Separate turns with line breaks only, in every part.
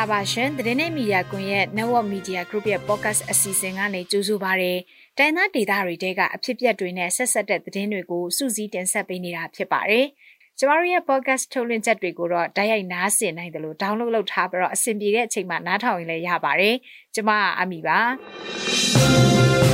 ္ဂလာပါရှင်သတင်းနဲ့မီဒီယာကွန်ရဲ့ Network Media Group ရဲ့ Podcast အစီအစဉ်ကနေကြိုဆိုပါရစေ။တိုင်းသားဒေသတွေတဲကအဖြစ်အပျက်တွေနဲ့ဆက်ဆက်တဲ့သတင်းတွေကိုစူးစီးတင်ဆက်ပေးနေတာဖြစ်ပါတယ်။ကျမတို့ရဲ့ Podcast ထုတ်လွှင့်ချက်တွေကိုတော့တိုက်ရိုက်နားဆင်နိုင်တယ်လို့ download လုပ်ထားပြီးတော့အဆင်ပြေတဲ့အချိန်မှာနားထောင်ရင်လည်းရပါတယ်။ကျမကအမီပါ။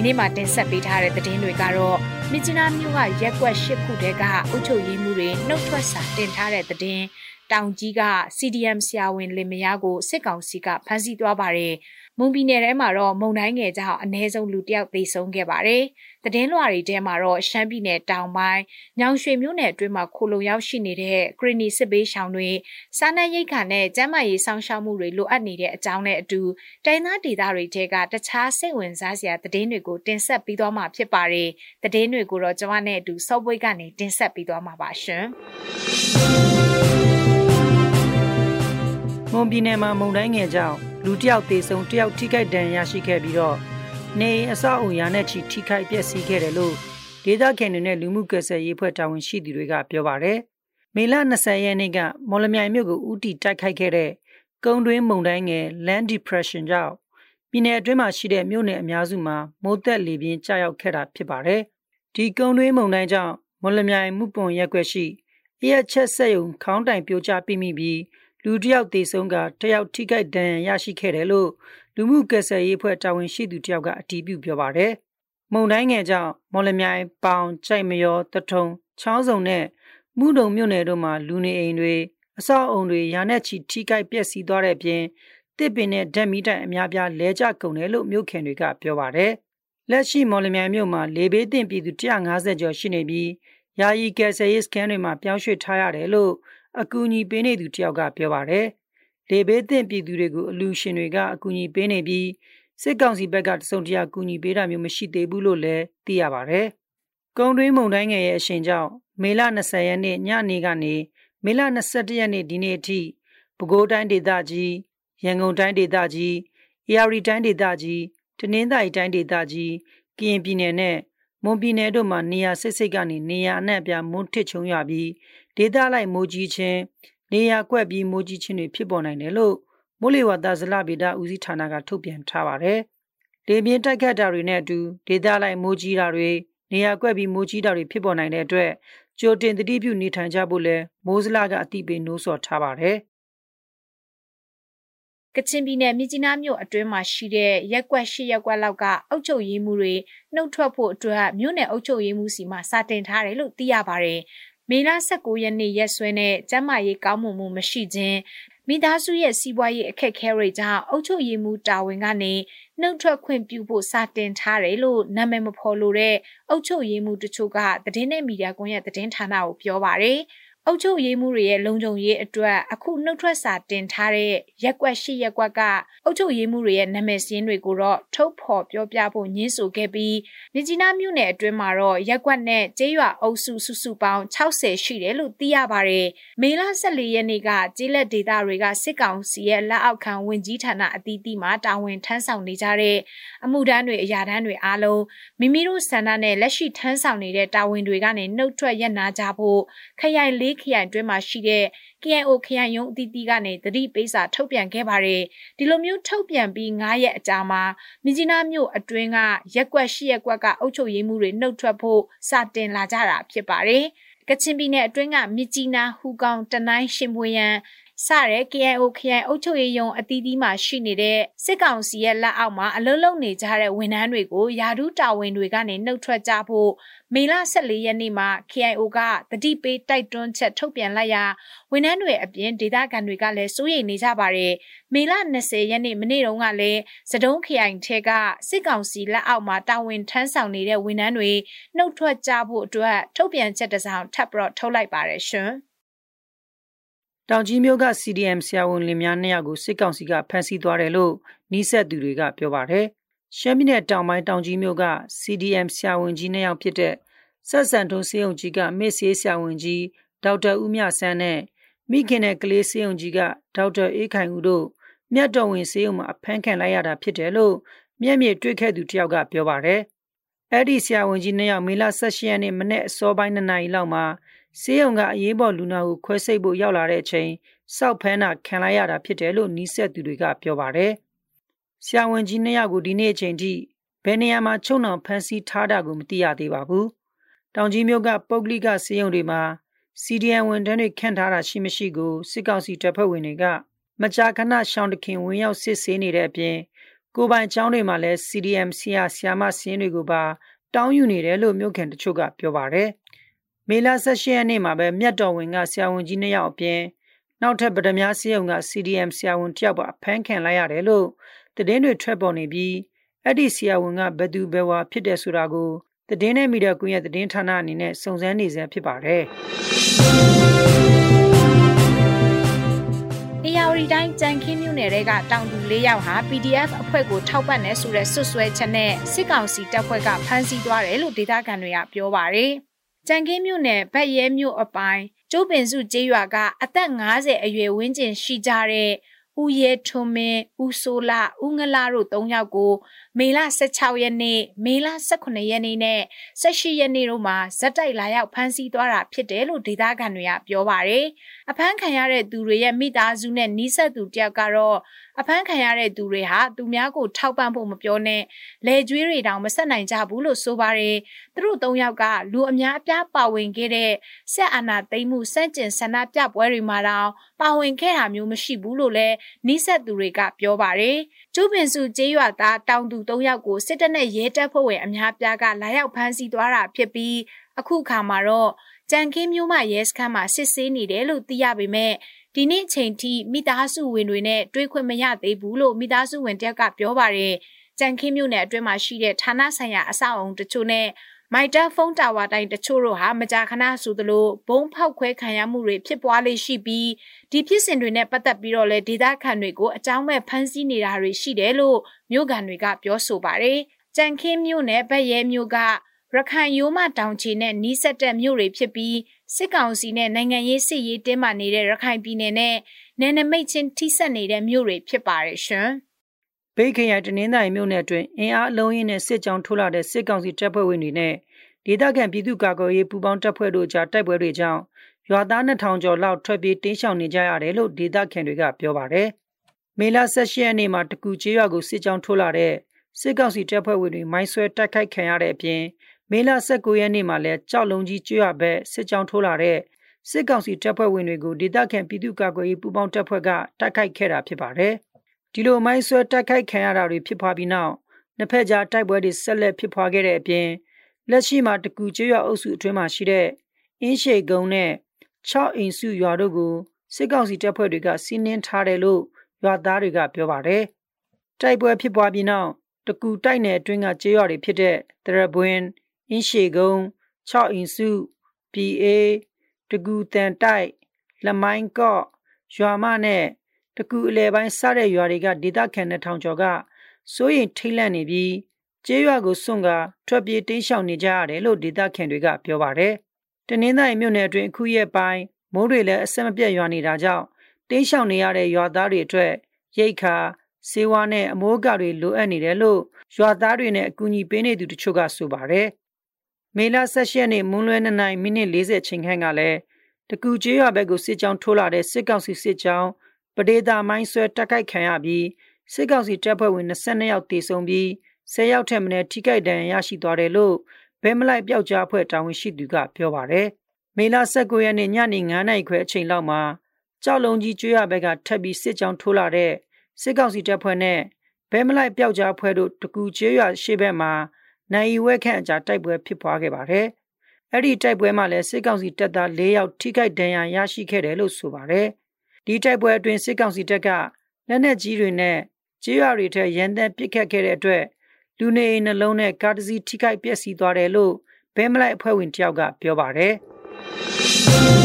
ဒီနေ့မှာတင်ဆက်ပေးထားတဲ့သတင်းတွေကတော့မြစ်ကြီးနားမြို့ကရက်ကွက်၈ခုတဲကအုပ်ချုပ်ရေးမှုတွေနှုတ်ထွက်စာတင်ထားတဲ့သတင်းတောင်ကြီးက CDM ဆရာဝန်လင်မယားကိုစစ်ကောင်စီကဖမ်းဆီးသွားပါတယ်။ မွန်ပြည်နယ်ထဲမှာတော့မုံတိုင်းငယ်ကြောင့်အ ਨੇ ဆုံးလူတယောက်သေဆုံးခဲ့ပါတယ်။သတင်းလွှာတွေထဲမှာတော့ရှမ်းပြည်နယ်တောင်ပိုင်းညောင်ရွှေမြို့နယ်အတွင်းမှာခိုလုံရောက်ရှိနေတဲ့ဂရီနီစစ်ဘေးရှောင်တွေစားနပ်ရိက္ခာနဲ့ကျန်းမာရေးစောင့်ရှောက်မှုတွေလိုအပ်နေတဲ့အကြောင်းနဲ့အတူတိုင်းသားဒေသတွေထဲကတခြားစိတ်ဝင်စားစရာသတင်းတွေကိုတင်ဆက်ပြီးသွားမှာဖြစ်ပါတယ်။သတင်းတွေကိုတော့ကျွန်မနဲ့အတူစော့ပွေးကနေတင်ဆက်ပြီးသွားမှာပါရှင်။
မွန်ပြည်နယ်မှာမုန်တိုင်းငယ်ကြောင့် လူတယောက်သေဆုံးတယောက်ထိခိုက်ဒဏ်ရာရှိခဲ့ပြီးတော့နေအဆောက်အုံရာနဲ့ချီထိခိုက်ပျက်စီးခဲ့တယ်လို့ဒေသခံတွေနဲ့လူမှုကွယ်ဆယ်ရေးဖွဲ့တာဝန်ရှိသူတွေကပြောပါတယ်။မေလ20ရက်နေ့ကမော်လမြိုင်မြို့ကိုဥတီတိုက်ခိုက်ခဲ့တဲ့ကုန်းတွင်းမုန်တိုင်းငယ် Land Depression ကြောင့်ပြည်နယ်အတွင်းမှာရှိတဲ့မြို့နယ်အများစုမှာမိုးသက်လေပြင်းကျရောက်ခဲ့တာဖြစ်ပါတယ်။ဒီကုန်းတွင်းမုန်တိုင်းကြောင့်မော်လမြိုင်မှုပွန်ရက်ွက်ရှိအရက်ချက်ဆက်ယုံခေါင်းတိုင်ပြိုကျပြမိပြီး လူတစ်ယောက်သေဆုံးကတယောက်ထိခိုက်ဒဏ်ရာရရှိခဲ့တယ်လို့လူမှုကယ်ဆယ်ရေးဖွဲ့တာဝန်ရှိသူတယောက်ကအတည်ပြုပြောပါတယ်။မုံတိုင်းငယ်ကြောင့်မော်လမြိုင်ပေါင်ကြိုက်မရောတထုံချောင်းစုံနဲ့မှုတုံမြို့နယ်တို့မှာလူနေအိမ်တွေအဆောက်အုံတွေရာနဲ့ချီထိခိုက်ပျက်စီးသွားတဲ့အပြင်တစ်ပင်နဲ့ဓာတ်မီတိုင်အများပြားလဲကျကုန်တယ်လို့မြို့ခင်တွေကပြောပါတယ်။လက်ရှိမော်လမြိုင်မြို့မှာလေဘေးတင်ပြည်သူ150ကျော်ရှိနေပြီးယာယီကယ်ဆယ်ရေးစခန်းတွေမှာပြောင်းရွှေ့ထားရတယ်လို့ အကူအညီပေးနေသူတယောက်ကပြောပါတယ်။လေဘေးသင့်ပြည်သူတွေကိုအလူရှင်တွေကအကူအညီပေးနေပြီးစစ်ကောင်စီဘက်ကတစုံတရာကူညီပေးတာမျိုးမရှိသေးဘူးလို့လည်းသိရပါတယ်။ကုံတွင်းမုံတိုင်းငယ်ရဲ့အရှင်ကြောင့်မေလ20ရက်နေ့ညနေကနေမေလ21ရက်နေ့ဒီနေ့အထိပဲခူးတိုင်းဒေသကြီးရန်ကုန်တိုင်းဒေသကြီးအေရီတိုင်းဒေသကြီးတနင်္သာရီတိုင်းဒေသကြီးကရင်ပြည်နယ်နဲ့မွန်ပြည်နယ်တို့မှာနေရာစိတ်စိတ်ကနေနေရာအနှံ့ပြမွန်းထစ်ချုံရပြီး ဒေသလိုက်မိုးကြီးခြင်းနေရာကွက်ပြီးမိုးကြီးခြင်းတွေဖြစ်ပေါ်နိုင်တယ်လို့မိုးလေဝသဇလဗေဒဦးစီးဌာနကထုတ်ပြန်ထားပါတယ်။လေပြင်းတိုက်ခတ်တာတွေနဲ့အတူဒေသလိုက်မိုးကြီးတာတွေနေရာကွက်ပြီးမိုးကြီးတာတွေဖြစ်ပေါ်နိုင်တဲ့အတွက်ကြိုတင်သတိပြုနေထိုင်ကြဖို့လဲမိုးစလကအတိပေးနှိုးဆော်ထားပါတယ်။
ကချင်ပြည်နယ်မြစ်ကြီးနားမြို့အတွင်းမှာရှိတဲ့ရက်ကွက်ရှိရက်ကွက်လောက်ကအုပ်ချုပ်ရေးမှုတွေနှုတ်ထွက်ဖို့အတွက်မြို့နယ်အုပ်ချုပ်ရေးမှုစီမှာစာတင်ထားတယ်လို့သိရပါတယ် မေလ19ရက်နေ့ရက်စွဲနဲ့ကျန်းမာရေးကောင်းမွန်မှုမရှိခြင်းမိသားစုရဲ့စီးပွားရေးအခက်အခဲတွေကြောင့်အုပ်ချုပ်ရေးမှူးတာဝန်ကနေနှုတ်ထွက်ခွင့်ပြုဖို့စတင်ထားတယ်လို့နာမည်မဖော်လိုတဲ့အုပ်ချုပ်ရေးမှူးတချို့ကသတင်းနဲ့မီဒီယာကွန်ရဲ့သတင်းဌာနကိုပြောပါတယ်။ အုပ်ချုပ်ရေးမှုတွေရဲ့လုံခြုံရေးအတွက်အခုနှုတ်ထွက်စာတင်ထားတဲ့ရက်ကွက်ရှိရက်ကွက်ကအုပ်ချုပ်ရေးမှုတွေရဲ့နာမည်စင်းတွေကိုတော့ထုတ်ဖော်ပြောပြဖို့ညှင်းဆိုခဲ့ပြီးမြကြီးနားမြို့နယ်အတွင်းမှာတော့ရက်ကွက်နဲ့ကျေးရွာအုပ်စုစုစုပေါင်း60ရှိတယ်လို့သိရပါတယ်။မေလ14ရက်နေ့ကကျေးလက်ဒေသတွေကစစ်ကောင်စီရဲ့လက်အောက်ခံဝင်ကြီးဌာနအသီးသီးမှတာဝန်ထမ်းဆောင်နေကြတဲ့အမှုထမ်းတွေအရာထမ်းတွေအားလုံးမိမိတို့ဆန္ဒနဲ့လက်ရှိထမ်းဆောင်နေတဲ့တာဝန်တွေကနေနှုတ်ထွက်ရပ်နာကြဖို့ခရိုင်လေးခရိုင်အတွင်းမှာရှိတဲ့ KNO ခရိုင်ရုံးအသီးသီးကနေသတိပေးစာထုတ်ပြန်ခဲ့ပါတယ်ဒီလိုမျိုးထုတ်ပြန်ပြီး9ရက်အကြာမှာမြကြီးနားမြို့အတွင်းကရက်ကွက်ရှိရက်ကွက်ကအုပ်ချုပ်ရေးမှုတွေနှုတ်ထွက်ဖို့စတင်လာကြတာဖြစ်ပါတယ်ကချင်ပြည်နယ်အတွင်းကမြကြီးနားဟူကောင်တနိုင်းရှင်ပွေရန် စတဲ့ KIO ခရိုင်အုပ်ချုပ်ရေးယုံအသီးသီးမှာရှိနေတဲ့စစ်ကောင်စီရဲ့လက်အောက်မှာအလုံးလုံးနေကြတဲ့ဝန်ထမ်းတွေကိုယာဒူးတာဝန်တွေကနေနှုတ်ထွက်ကြဖို့မေလ14ရက်နေ့မှာ KIO ကတတိပေးတိုက်တွန်းချက်ထုတ်ပြန်လိုက်ရာဝန်ထမ်းတွေအပြင်ဒေသခံတွေကလည်းစိုးရိမ်နေကြပါတယ်မေလ20ရက်နေ့မနေ့တုန်းကလည်းစတုံးခရိုင်ထဲကစစ်ကောင်စီလက်အောက်မှာတာဝန်ထမ်းဆောင်နေတဲ့ဝန်ထမ်းတွေနှုတ်ထွက်ကြဖို့အတွက်ထုတ်ပြန်ချက်တစ်စောင်ထပ်ပြီးတော့ထုတ်လိုက်ပါတယ်ရှင်။
တောင်ကြီးမြို့က CDM ဆရာဝန်လင်များနှစ်ယောက်ကိုစစ်ကောင်စီကဖမ်းဆီးသွားတယ်လို့နှီးဆက်သူတွေကပြောပါတယ်။ရှမ်းပြည်နယ်တောင်ပိုင်းတောင်ကြီးမြို့က CDM ဆရာဝန်ကြီးနှစ်ယောက်ဖြစ်တဲ့ဆက်ဆန်ထုံးစေယုံကြီးကမစ်ဆေးဆရာဝန်ကြီးဒေါက်တာဦးမြဆန်းနဲ့မိခင်နဲ့ကလေးစေယုံကြီးကဒေါက်တာအေးခိုင်ဦးတို့မြတ်တော်ဝင်စေယုံမှာအဖမ်းခံလိုက်ရတာဖြစ်တယ်လို့မျက်မြင်တွေ့ခဲ့သူတယောက်ကပြောပါတယ်။အဲ့ဒီဆရာဝန်ကြီးနှစ်ယောက်မေလ18ရက်နေ့မနေ့အစောပိုင်း2နာရီလောက်မှာ ဆေးရုံကအရေးပေါ်လူနာကိုခွဲစိတ်ဖို့ရောက်လာတဲ့အချိန်စောက်ဖမ်းတာခံလိုက်ရတာဖြစ်တယ်လို့နီးစပ်သူတွေကပြောပါတယ်။ဆရာဝန်ကြီးနှစ်ယောက်ကိုဒီနေ့အချိန်ထိဘယ်နေရာမှာချုံနှောင်ဖမ်းဆီးထားတာကိုမသိရသေးပါဘူး။တောင်ကြီးမြို့ကပုဂ္ဂလိကဆေးရုံတွေမှာ CDN ဝန်ထမ်းတွေခန့်ထားတာရှိမရှိကိုစစ်ကောင်စီတပ်ဖွဲ့ဝင်တွေကမကြာခဏရှောင်းတခင်ဝင်ရောက်စစ်ဆေးနေတဲ့အပြင်ကိုပိုင်ကျောင်းတွေမှာလည်း CDM ဆရာဆရာမဆင်းတွေကိုပါတောင်းယူနေတယ်လို့မြို့ခံတချို့ကပြောပါတယ်။ မေလ16ရက်နေ့မှာပဲမြတ်တော်ဝင်ကဆရာဝန်ကြီးနှစ်ယောက်အပြင်နောက်ထပ်ဗဒမြဆေးရုံက CDM ဆရာဝန်တယောက်ပါဖမ်းခံလိုက်ရတယ်လို့သတင်းတွေထွက်ပေါ်နေပြီးအဲ့ဒီဆရာဝန်ကဘယ်သူဘယ်ဝါဖြစ်တယ်ဆိုတာကိုသတင်းနဲ့မီဒီယာကွန်ရက်သတင်းဌာနအနေနဲ့စုံစမ်းနေဆဲဖြစ်ပါတယ်။
အေယာဝတီတိုင်းကြံခင်းမြို့နယ်ကတောင်သူ၄ယောက်ဟာ PDF အဖွဲ့ကိုထောက်ပံ့နေဆိုတဲ့ဆွဆွဲချက်နဲ့စစ်ကောင်စီတပ်ဖွဲ့ကဖမ်းဆီးသွားတယ်လို့ဒေသခံတွေကပြောပါတယ်။ ကြံခင်းမြို့နယ်ဗက်ရဲမြို့အပိုင်းကျိုးပင်စုကျေးရွာကအသက်50အရွယ်ဝန်းကျင်ရှိကြတဲ့ဦးရဲထွန်းမင်းဦးစိုးလာဦးငလာတို့၃ယောက်ကို မေလ16ရက်နေ့မေလ18ရက်နေ့နဲ့18ရက်နေ့တို့မှာဇက်တိုက်လာရောက်ဖမ်းဆီးသွားတာဖြစ်တယ်လို့ဒေသခံတွေကပြောပါတယ်။အဖမ်းခံရတဲ့သူတွေရဲ့မိသားစုနဲ့နှီးဆက်သူတယောက်ကတော့အဖမ်းခံရတဲ့သူတွေဟာသူများကိုထောက်ပံ့ဖို့မပြောနဲ့လဲကျွေးတွေတောင်မဆက်နိုင်ကြဘူးလို့ဆိုပါတယ်။သူတို့၃ယောက်ကလူအများအပြားပါဝင်ခဲ့တဲ့ဆက်အာဏာသိမ်းမှုစန့်ကျင်ဆန္ဒပြပွဲတွေမှာတောင်ပါဝင်ခဲ့တာမျိုးမရှိဘူးလို့လည်းနှီးဆက်သူတွေကပြောပါတယ်။ကျူးပင်စုကျေးရွာသားတောင်သူ၃ယောက်ကိုစစ်တပ်နဲ့ရဲတပ်ဖွဲ့ဝင်အများပြားကလာရောက်ဖမ်းဆီးသွားတာဖြစ်ပြီးအခုခါမှာတော့ကြံခင်းမျိုးမရဲစခန်းမှာစစ်ဆေးနေတယ်လို့သိရပေမဲ့ ဒီနေ့ချိန်ထိမိသားစုဝင်တွေနဲ့တွေ့ခွင့်မရသေးဘူးလို့မိသားစုဝင်တယောက်ကပြောပါတယ်ကြံခင်းမျိုးနယ်အတွင်းမှာရှိတဲ့ဌာနဆိုင်ရာအဆောက်အုံတချို့နဲ့မိုက်တာဖုန်းတာဝါတိုင်းတချို့တို့ဟာမကြာခဏဆိုသလိုဘုံဖောက်ခွဲခံရမှုတွေဖြစ်ပွားလေးရှိပြီးဒီဖြစ်စဉ်တွေနဲ့ပတ်သက်ပြီးတော့လေဒေတာခန်တွေကိုအကြောင်းမဲ့ဖမ်းဆီးနေတာတွေရှိတယ်လို့မြို့ကန်တွေကပြောဆိုပါတယ်။ကြံခင်းမြို့နယ်ဗက်ရဲမြို့ကရခိုင်ရိုးမတောင်ချီနဲ့နီးစပ်တဲ့မြို့တွေဖြစ်ပြီး စစ်ကောင်စီနဲ့နိုင်ငံရေးစစ်ရေးတင်းမာနေတဲ့ရခိုင်ပြည်နယ်နဲ့နယ်နိမိတ်ချင်းထိစပ်နေတဲ့မြို့တွေဖြစ်ပါတယ်ရှင်။
ဘေးခရိုင်တနင်္သာရီမြို့နယ်အတွင်းအင်အားအလုံးရင်းနဲ့စစ်ကြောင်းထိုးလာတဲ့စစ်ကောင်စီတပ်ဖွဲ့ဝင်တွေနဲ့ဒေသခံပြည်သူ့ကာကွယ်ရေးပူးပေါင်းတပ်ဖွဲ့တို့ကြားတိုက်ပွဲတွေကြောင့်ရွာသား2000ကျော်လောက်ထွက်ပြေးတင်းရှောင်နေကြရတယ်လို့ဒေသခံတွေကပြောပါတယ်။မေလ16ရက်နေ့မှာတကူကျေးရွာကိုစစ်ကြောင်းထိုးလာတဲ့စစ်ကောင်စီတပ်ဖွဲ့ဝင်တွေမိုင်းဆွဲတိုက်ခိုက်ခံရတဲ့အပြင် မေလ19ရက်နေ့မှာလည်းကြောက်လုံးကြီးကျွရဘက်စစ်ကြောင်းထိုးလာတဲ့စစ်ကောင်စီတပ်ဖွဲ့ဝင်တွေကိုဒေသခံပြည်သူ့ကာကွယ်ရေးပူးပေါင်းတပ်ဖွဲ့ကတိုက်ခိုက်ခဲ့တာဖြစ်ပါတယ်။ဒီလိုမိုင်းဆွဲတိုက်ခိုက်ခံရတာတွေဖြစ်ပွားပြီးနောက်နှစ်ဖက်ကြားတိုက်ပွဲတွေဆက်လက်ဖြစ်ပွားခဲ့တဲ့အပြင်လက်ရှိမှာတကူကျွရအုပ်စုအတွင်းမှာရှိတဲ့အင်းရှိကုန်းနဲ့6အင်စုရွာတို့ကိုစစ်ကောင်စီတပ်ဖွဲ့တွေကစီးနင်းထားတယ်လို့ရွာသားတွေကပြောပါတယ်။တိုက်ပွဲဖြစ်ပွားပြီးနောက်တကူတိုက်နယ်အတွင်းကကျေးရွာတွေဖြစ်တဲ့တရပွင်း အင်းရှေကုန်း6အင်စု PA တကူတန်တိုက်လမိုင်းကော့ရွာမနဲ့တကူအလဲပိုင်းစတဲ့ရွာတွေကဒေသခံတဲ့ထောင်ကျော်ကစိုးရင်ထိတ်လန့်နေပြီးကျေးရွာကိုစွန့်ကထွက်ပြေးတင်းရှောင်နေကြရတယ်လို့ဒေသခံတွေကပြောပါတယ်။တနင်္သာရီမြို့နယ်အတွင်းအခုရက်ပိုင်းမိုးတွေလည်းအဆက်မပြတ်ရွာနေတာကြောင့်တင်းရှောင်နေရတဲ့ရွာသားတွေအတွက်ရိတ်ခါစေဝါနဲ့အမိုးအကာတွေလိုအပ်နေတယ်လို့ရွာသားတွေနဲ့အကူအညီပေးနေသူတချို့ကဆိုပါတယ် မေလ16ရက်နေ့မွန်းလွဲ2နာရီမိနစ်40ချိန်ခန့်ကလည်းတကူကျေးရွာဘက်ကိုစစ်ကြောင်းထိုးလာတဲ့စစ်ကောင်စီစစ်ကြောင်းပဒေသာမိုင်းဆွဲတက်ခိုက်ခံရပြီးစစ်ကောင်စီတပ်ဖွဲ့ဝင်22ယောက်တေဆုံးပြီး10ယောက်ထက်မနည်းထိခိုက်ဒဏ်ရာရရှိသွားတယ်လို့ဘဲမလိုက်ပျောက်ကြားအဖွဲ့တာဝန်ရှိသူကပြောပါတယ်။မေလ19ရက်နေ့ညနေ9နာရီခွဲအချိန်လောက်မှာကြောက်လုံးကြီးကျွေးရဘက်ကထပ်ပြီးစစ်ကြောင်းထိုးလာတဲ့စစ်ကောင်စီတပ်ဖွဲ့နဲ့ဘဲမလိုက်ပျောက်ကြားအဖွဲ့တို့တကူကျေးရွာရှေ့ဘက်မှာ နိုင်ဝဲခန့်အကြားတိုက်ပွဲဖြစ်ပွားခဲ့ပါတယ်။အဲ့ဒီတိုက်ပွဲမှာလည်းစစ်ကောင်စီတပ်သား၄ယောက်ထိခိုက်ဒဏ်ရာရရှိခဲ့တယ်လို့ဆိုပါတယ်။ဒီတိုက်ပွဲအတွင်းစစ်ကောင်စီတပ်ကလက်နက်ကြီးတွေနဲ့ကြေးရွာတွေထက်ရန်တပ်ပစ်ခတ်ခဲ့တဲ့အတွက်လူနေအိမ်နှလုံးနဲ့ကားတစ်စီးထိခိုက်ပျက်စီးသွားတယ်လို့ဘဲမလိုက်အဖွဲ့ဝင်တယောက်ကပြောပါတယ်။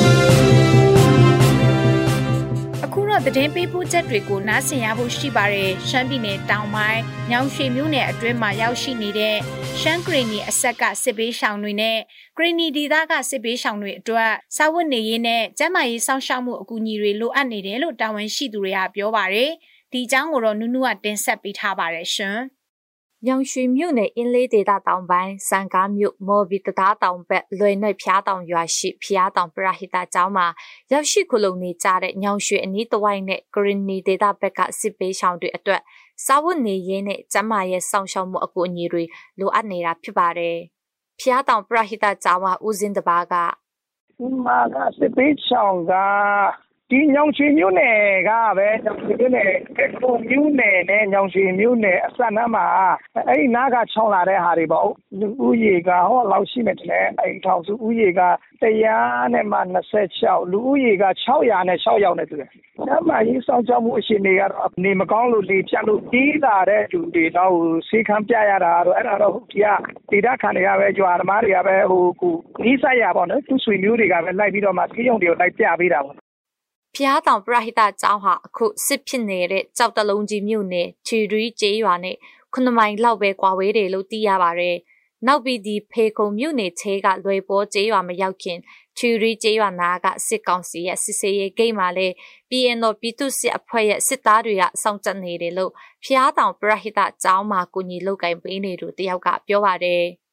တော့သတင်းပေးပို့ချက်တွေကိုနားဆင်ရဖို့ရှိပါတယ်။ရှမ်းပြည်နယ်တောင်ပိုင်းညောင်ရွှေမြို့နယ်အတွင်းမှာရောက်ရှိနေတဲ့ရှမ်းဂရီနီအဆက်ကစစ်ပေးရှောင်တွေနဲ့ဂရီနီဒေသကစစ်ပေးရှောင်တွေအတွက်စာဝတ်နေရေးနဲ့ကျန်းမာရေးစောင့်ရှောက်မှုအကူအညီတွေလိုအပ်နေတယ်လို့တာဝန်ရှိသူတွေကပြောပါတယ်။ဒီအကြောင်းကိုတော့နုနုကတင်ဆက်ပေးထားပါတယ်ရှင်။
ညောင်ရွှေမြို့နယ်အင်းလေးဒေသတောင်ပိုင်းစံကားမြို့မော်ဘီတသားတောင်ဘက်လွယ်နယ်ဖျားတောင်ရွာရှိဖျားတောင်ပရဟိတကျောင်းမှာရောက်ရှိခုလုံနေကြတဲ့ညောင်ရွှေအနီးတစ်ဝိုက်နဲ့ဂရင်းနီဒေသဘက်ကစစ်ပေးရှောင်တွေအတွက်စာဝတ်နေရေးနဲ့ကျန်းမာရေးစောင့်ရှောက်မှုအကူအညီတွေလိုအပ်နေတာဖြစ်ပါတယ်။ဖျားတောင်ပရဟိတကျောင်းမှာဦးစင်းတပါးက
ဒီမှာကစစ်ပေးရှောင်က ဒီညောင်ရွှေမြို့နယ်ကပဲညောင်ရွှေမြို့နယ်ကိုမြို့နယ်နဲ့ညောင်ရွှေမြို့နယ်အစပ်နားမှာအဲ့ဒီနားကချောင်းလာတဲ့ဟာတွေပေါ့လူဦးရေကဟောလောက်ရှိမယ်တဲ့အဲ့ထောင်စုဦးရေက100နဲ့မှ26လူဦးရေက600နဲ့6ယောက်နဲ့တူတယ်။ဒါမှရေးဆောင်ကြောက်မှုအရှင်တွေကတော့နေမကောင်းလို့လေဖြတ်လို့ကြီးလာတဲ့လူတွေတော့ဆေးခမ်းပြရတာတော့အဲ့ဒါတော့ဒီကဒေတာခံတွေကပဲကြွားသမားတွေကပဲဟိုကူနီးဆိုင်ရပေါ့နော်သူဆွေမျိုးတွေကပဲလိုက်ပြီးတော့မှဆေးရုံတွေကိုလိုက်ပြပေးတာပေါ့
ဖျားတောင်ပရဟိတကျောင်းဟာအခုစစ်ဖြစ်နေတဲ့ကြောက်တလုံးကြီးမြို့နယ်ချီရီကျေးရွာနဲ့ခုနမိုင်လောက်ပဲကွာဝေးတယ်လို့သိရပါတယ်။နောက်ပြီးဒီဖေခုံမြို့နယ်ချဲကလွယ်ပေါ်ကျေးရွာမရောက်ခင်ချီရီကျေးရွာနာကစစ်ကောင်စီရဲ့စစ်စေးရေးဂိတ်မှာလဲ PNO ပြည်သူစစ်အဖွဲ့ရဲ့စစ်သားတွေကစောင့်ကြပ်နေတယ်လို့ဖျားတောင်ပရဟိတကျောင်းမှာကူညီလုပ်ကိုင်ပေးနေသူတယောက်ကပြောပါတယ်။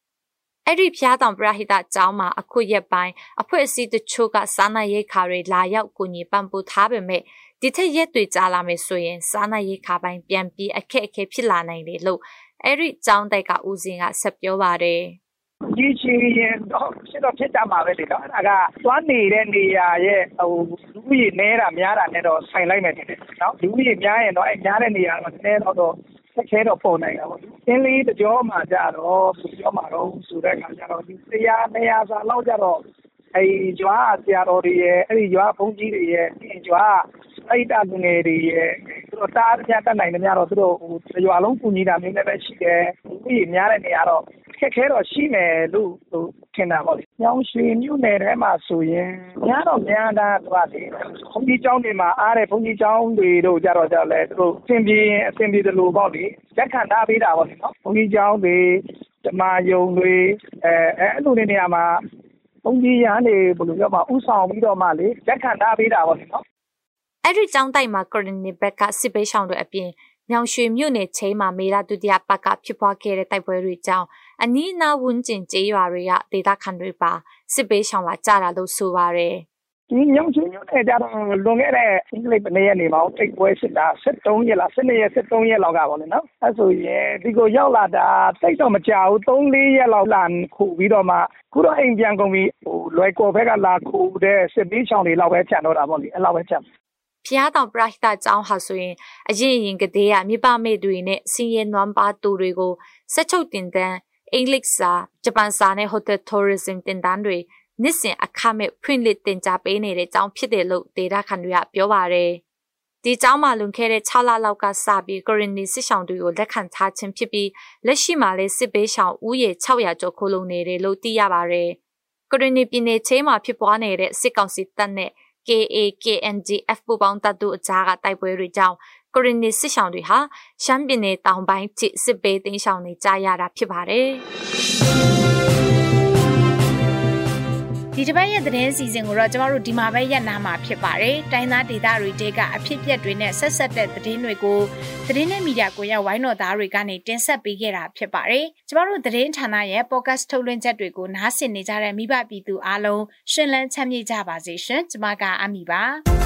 အဲ့ဒီဖျားတောင်ပရဟိတကျောင်းမှာအခုရက်ပိုင်းအဖွဲ့အစည်းတချို့ကစားနပ်ရိက္ခာတွေလာရောက်ကူညီပံ့ပိုးထားပေမဲ့ဒီထက်ရက်တွေကြာလာမယ်ဆိုရင်စားနပ်ရိက္ခာပိုင်းပြန်ပြီးအခက်အခဲဖြစ်လာနိုင်တယ်လို့အဲ့ဒီကျောင်းတိုက်ကဦးစင်ကဆက်ပြောပါတယ်
ဒီချီရင်တော့ဖြစ်တော့ဖြစ်ကြမှာပဲလေနော်အဲ့ဒါကသွားနေတဲ့နေရာရဲ့ဟိုလူကြီးနေတာများတာနဲ့တော့ဆိုင်လိုက်မယ်တဲ့နော်လူကြီးများရင်တော့အဲ့များတဲ့နေရာတော့နည်းတော့ ခက်ခဲတော့ပေါ်နိုင်တာပေါ့။အင်းလေးတကြောမှာကြတော့ဘယ်လိုပြောမှာတော့ဆိုတဲ့အခါကျတော့100 200စာလောက်ကြတော့အဲဒီရွာကဆရာတော်တွေရယ်အဲဒီရွာကဘုန်းကြီးတွေရယ်ပြီးရင်ရွာကပရိသတ်လူငယ်တွေရယ်သူတို့တအားတခြားတတ်နိုင်သမျှတော့သူတို့ရွာလုံးကူညီတာမျိုးလည်းပဲရှိတယ်။လူဦးရေများတဲ့နေရာတော့ခက်ခဲတော့ရှိမယ်လို့ ထင်တာပေါ့လေ။ညောင်ရွှေမြို့နယ်ထဲမှာဆိုရင်များတော့များတာသူကလေဘုန်းကြီးကျောင်းတွေမှာအားတဲ့ဘုန်းကြီးကျောင်းတွေတို့ကြတော့ကြလဲသူတို့အဆင်ပြေရင်အဆင်ပြေတယ်လို့ပေါ့လေလက်ခံထားပေးတာပေါ့လေနော်။ဘုန်းကြီးကျောင်းတွေဓမ္မာယုံတွေအဲအဲ့လိုနေရာမှာဘုန်းကြီးရဟန်းတွေဘယ်လိုပြောမှာဥဆောင်ပြီးတော့မှလေလက်ခံထားပေးတာပေါ့လေနော်။
အဲ့ဒီကျောင်းတိုက်မှာကရနီဘက်ကစစ်ပေးဆောင်တွေအပြင်ညောင်ရွှေမြို့နယ်ချင်းမှာမေလဒုတိယပတ်ကဖြစ်ပွားခဲ့တဲ့တိုက်ပွဲတွေကြောင့် အနီးအနားဝန်းကျင်ကျေးရွာတွေကဒေသခံတွေပါစစ်ပေးရှောင်လာကြတာလို့ဆိုပါရယ်
ဒီညောင်ချင်းမြို့နယ်ကြတော့လွန်ခဲ့တဲ့အင်္ဂလိပ်ပနေရနေမှာတိတ်ပွဲစစ်တာ73ရက်လား12ရက်73ရက်လောက်ကပေါ့လေနော်အဲဆိုရင်ဒီကိုရောက်လာတာတိတ်တော့မကြဘူး3 4ရက်လောက်လာခုပြီးတော့မှခုတော့အိမ်ပြန်ကုန်ပြီးဟိုလွယ်ကော်ဘက်ကလာခုတဲ့စစ်ပေးချောင်းတွေလောက်ပဲဖြတ်တော့တာပေါ့လေအဲ့လောက်ပဲဖြတ်
ဖျားတောင်ပရဟိတကျောင်းဟာဆိုရင်အရင်ရင်ကလေးကမြပမေတွေနဲ့စင်ရဲနွမ်းပါသူတွေကိုစက်ချုပ်တင်တန်း အင်္ဂလိပ်စာဂျပန်စာနဲ့ hotel tourism တင်တန်းတွေနှစ်စဉ်အခမဲ့ဖွင့်လှစ်တင် जा ပေးနေတဲ့ကျောင်းဖြစ်တယ်လို့ဒေတာခန်တွေကပြောပါတယ်ဒီကျောင်းမှာလွန်ခဲ့တဲ့6လလောက်ကစပြီးကိုရီနီစစ်ဆောင်တွေကိုလက်ခံထားခြင်းဖြစ်ပြီးလက်ရှိမှာလည်းစစ်ပေးဆောင်ဦးရေ600ကျော်ခိုးလုံနေတယ်လို့သိရပါတယ်။ကိုရီနီပြည်နယ်ချင်းမှာဖြစ်ပွားနေတဲ့စစ်ကောင်စီတပ်နဲ့ KA KNGF ပူပေါင်းတပ်တို့အကြားကတိုက်ပွဲတွေကြောင့် ကိုရီနီစစ်ဆောင်တွေဟာရှမ်းပြည်နယ်တောင်ပိုင်းချစ်စစ်ပေးတင်းဆောင်နေကြရတာဖြစ်ပါတယ်။
ဒီတစ်ပတ်ရဲ့သတင်းစီစဉ်ကိုတော့ကျမတို့ဒီမှာပဲရပ်နာမှာဖြစ်ပါတယ်။တိုင်းသားဒေသတွေတဲကအဖြစ်အပျက်တွေနဲ့ဆက်ဆက်တဲ့သတင်းတွေကိုသတင်းနဲ့မီဒီယာကိုရဝိုင်းတော်သားတွေကနေတင်ဆက်ပေးခဲ့တာဖြစ်ပါတယ်။ကျမတို့သတင်းဌာနရဲ့ podcast ထုတ်လွှင့်ချက်တွေကိုနားဆင်နေကြတဲ့မိဘပြည်သူအားလုံးရှင်လန်းချမ်းမြေ့ကြပါစေရှင်။ကျမကအမီပါ။